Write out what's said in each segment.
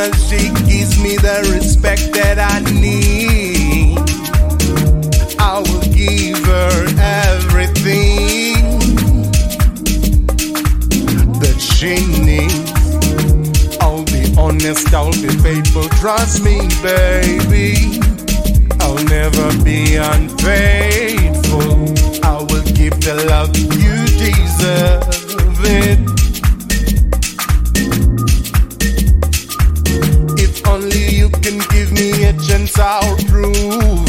as she gives me the respect that I need, I will give her everything that she needs. I'll be honest, I'll be faithful, trust me, baby. I'll never be unfaithful. I will give the love you deserve it. out through.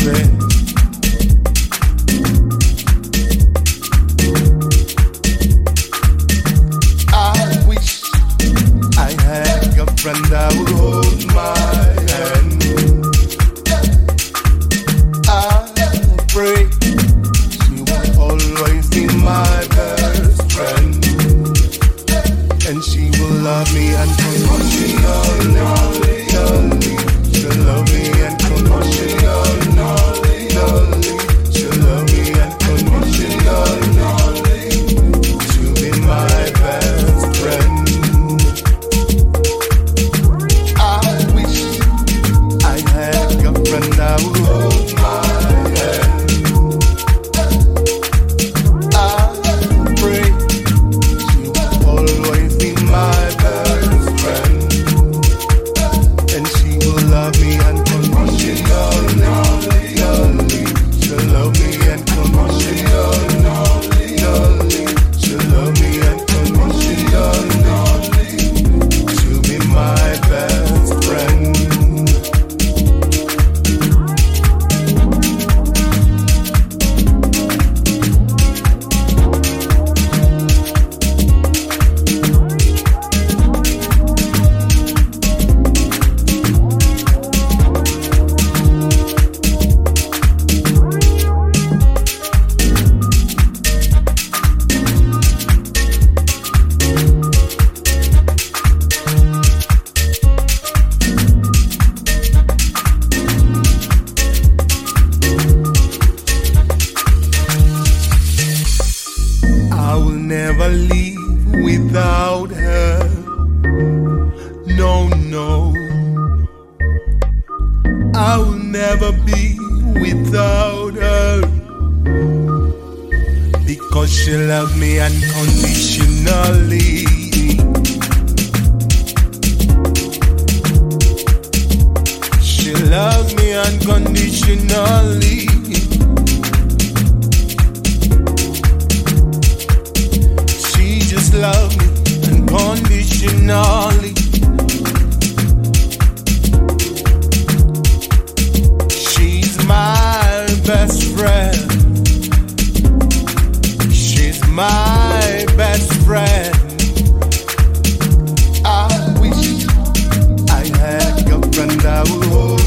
she loved me unconditionally. She loved me unconditionally. She just loved me unconditionally. She's my best friend my best friend. I wish I had a girlfriend I would hold.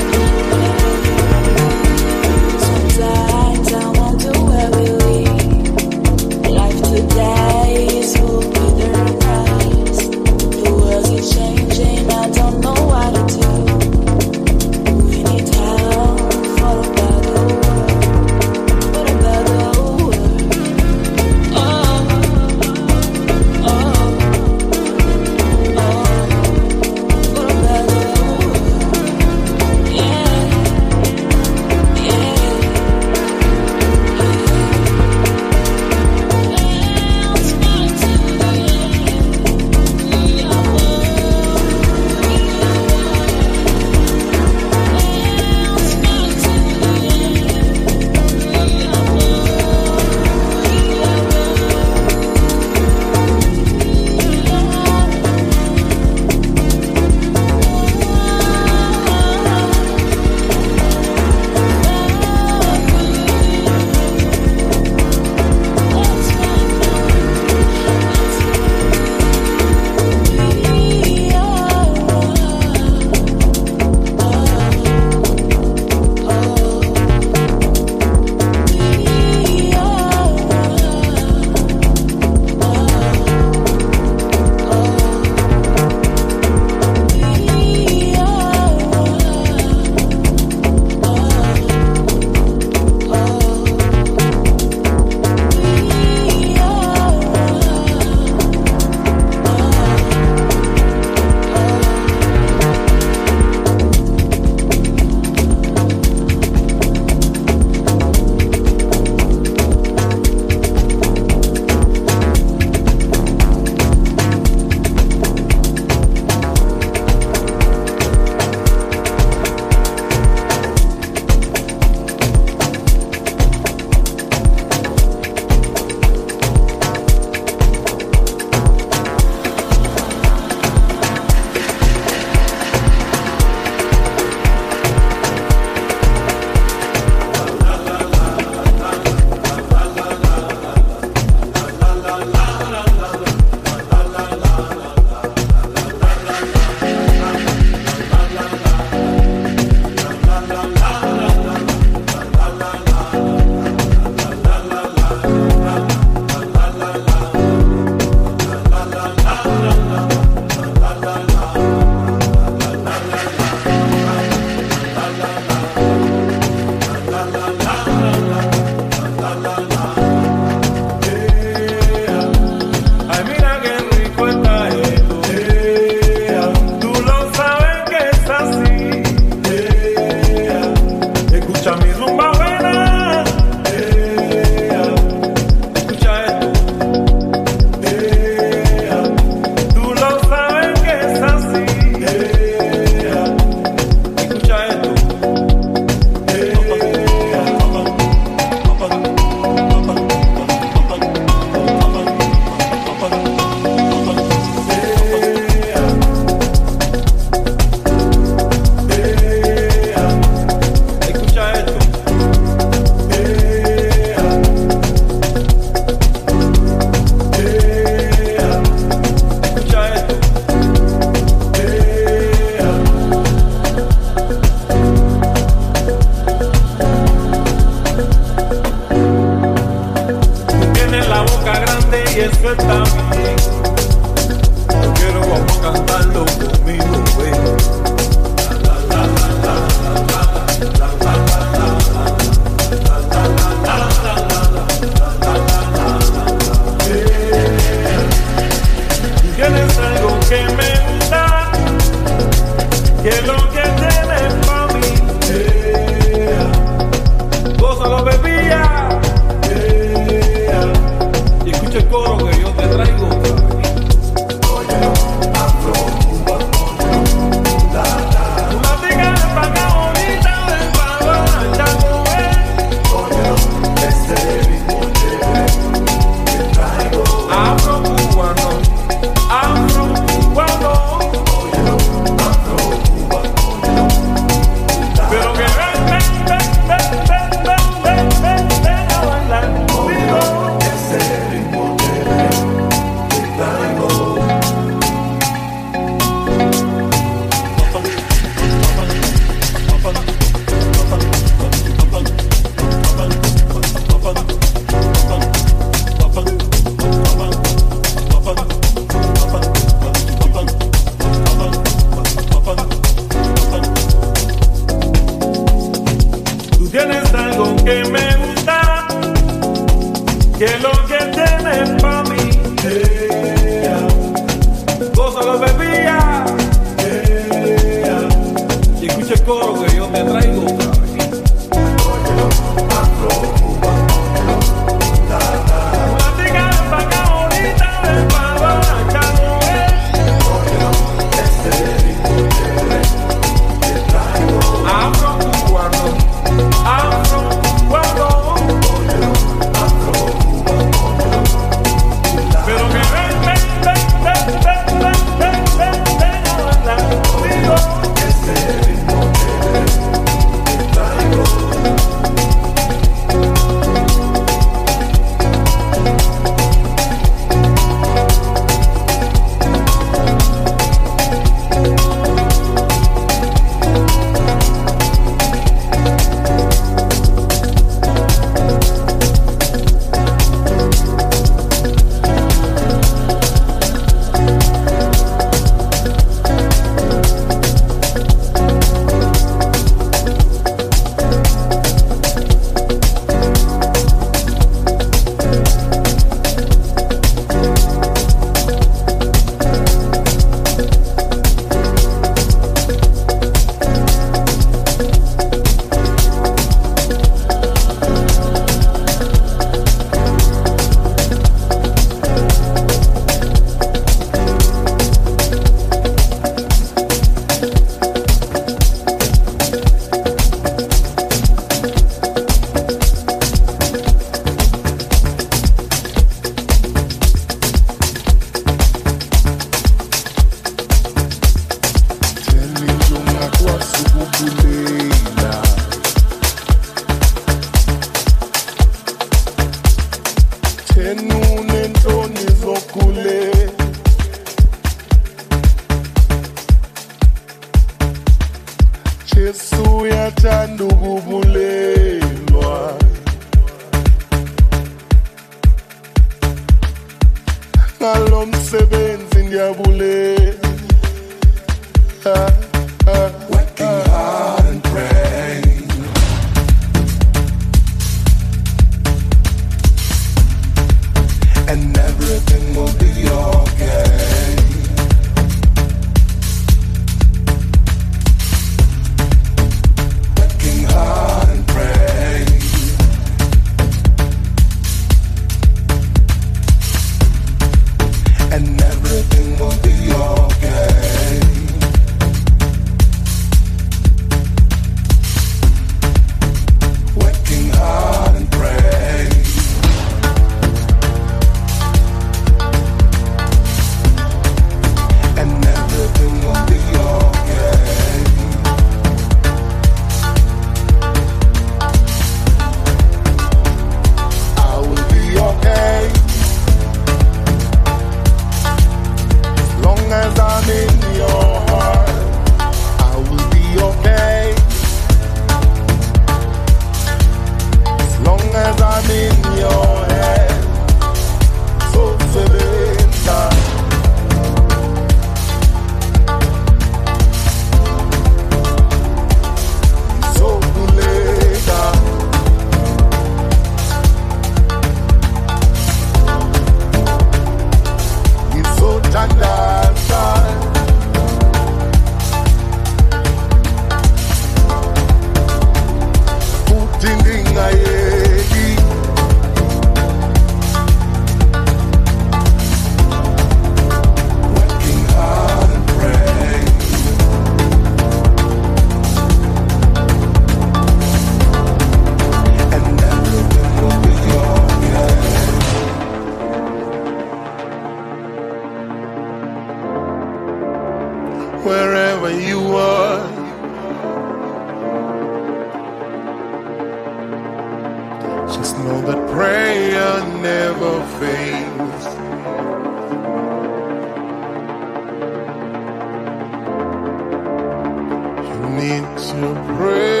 To pray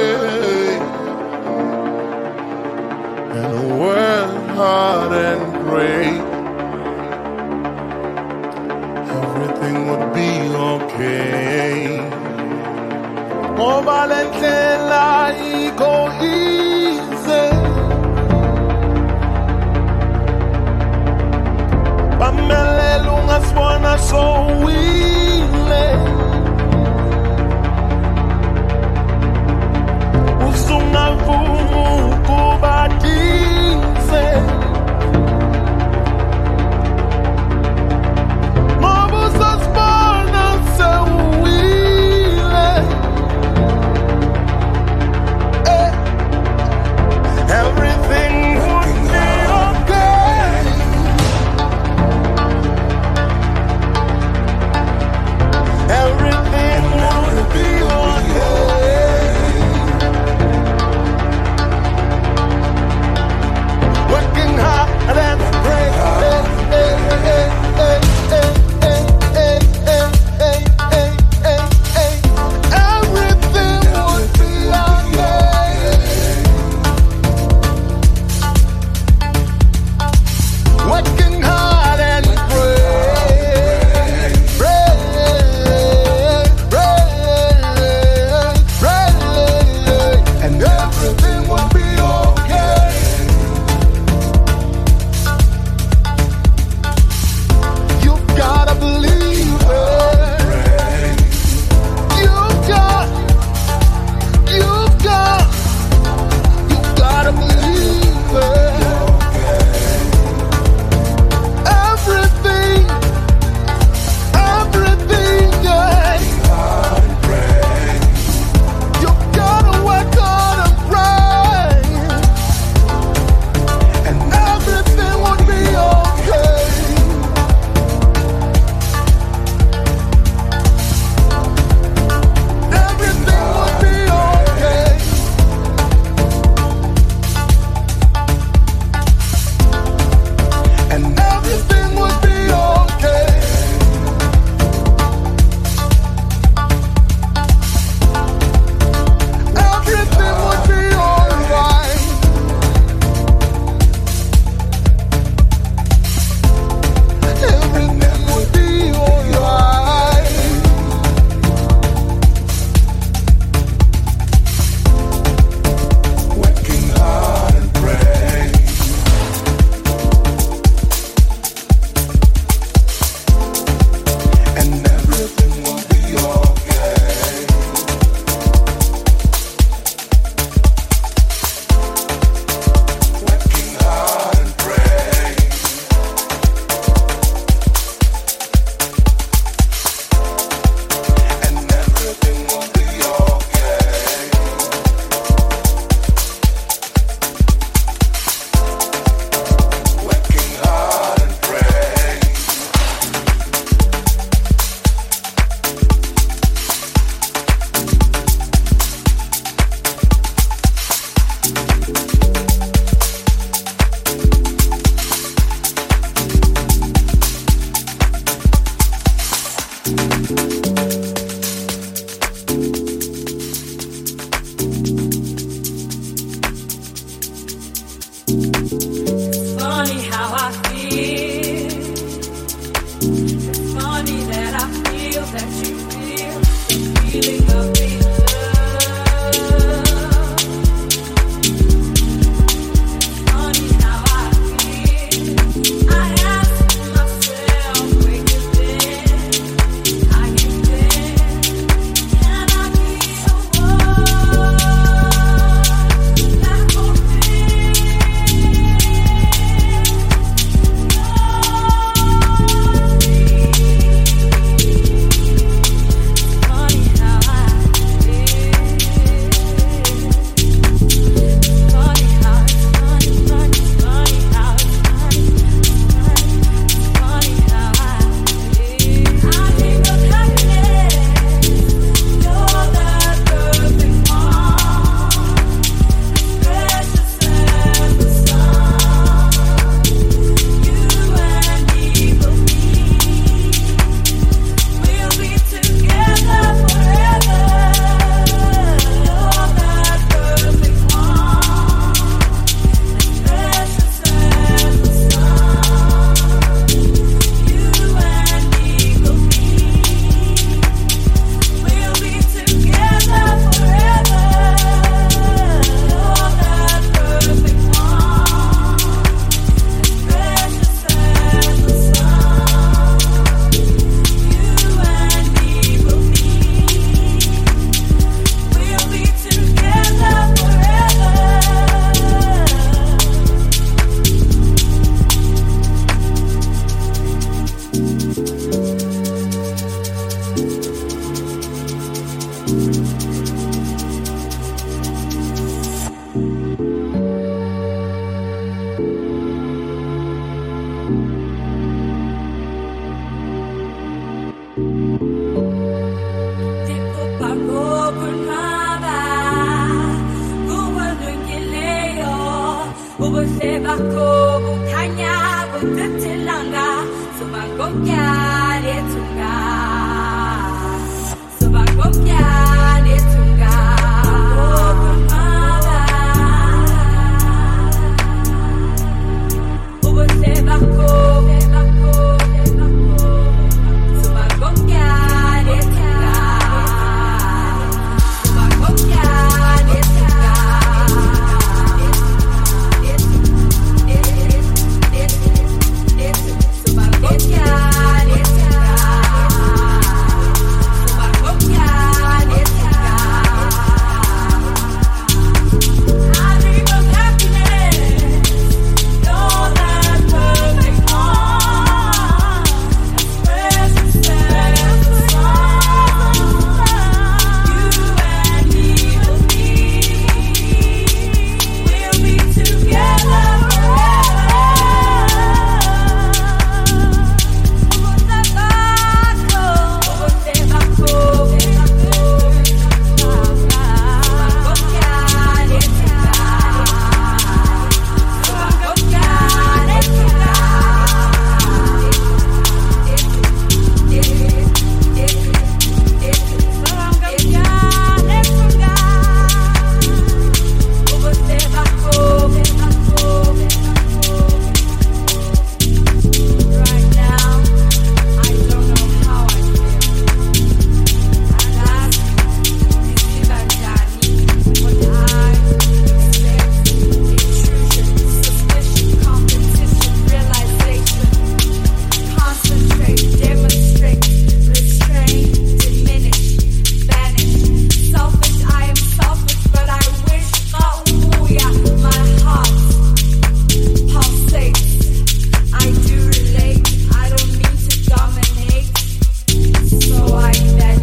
that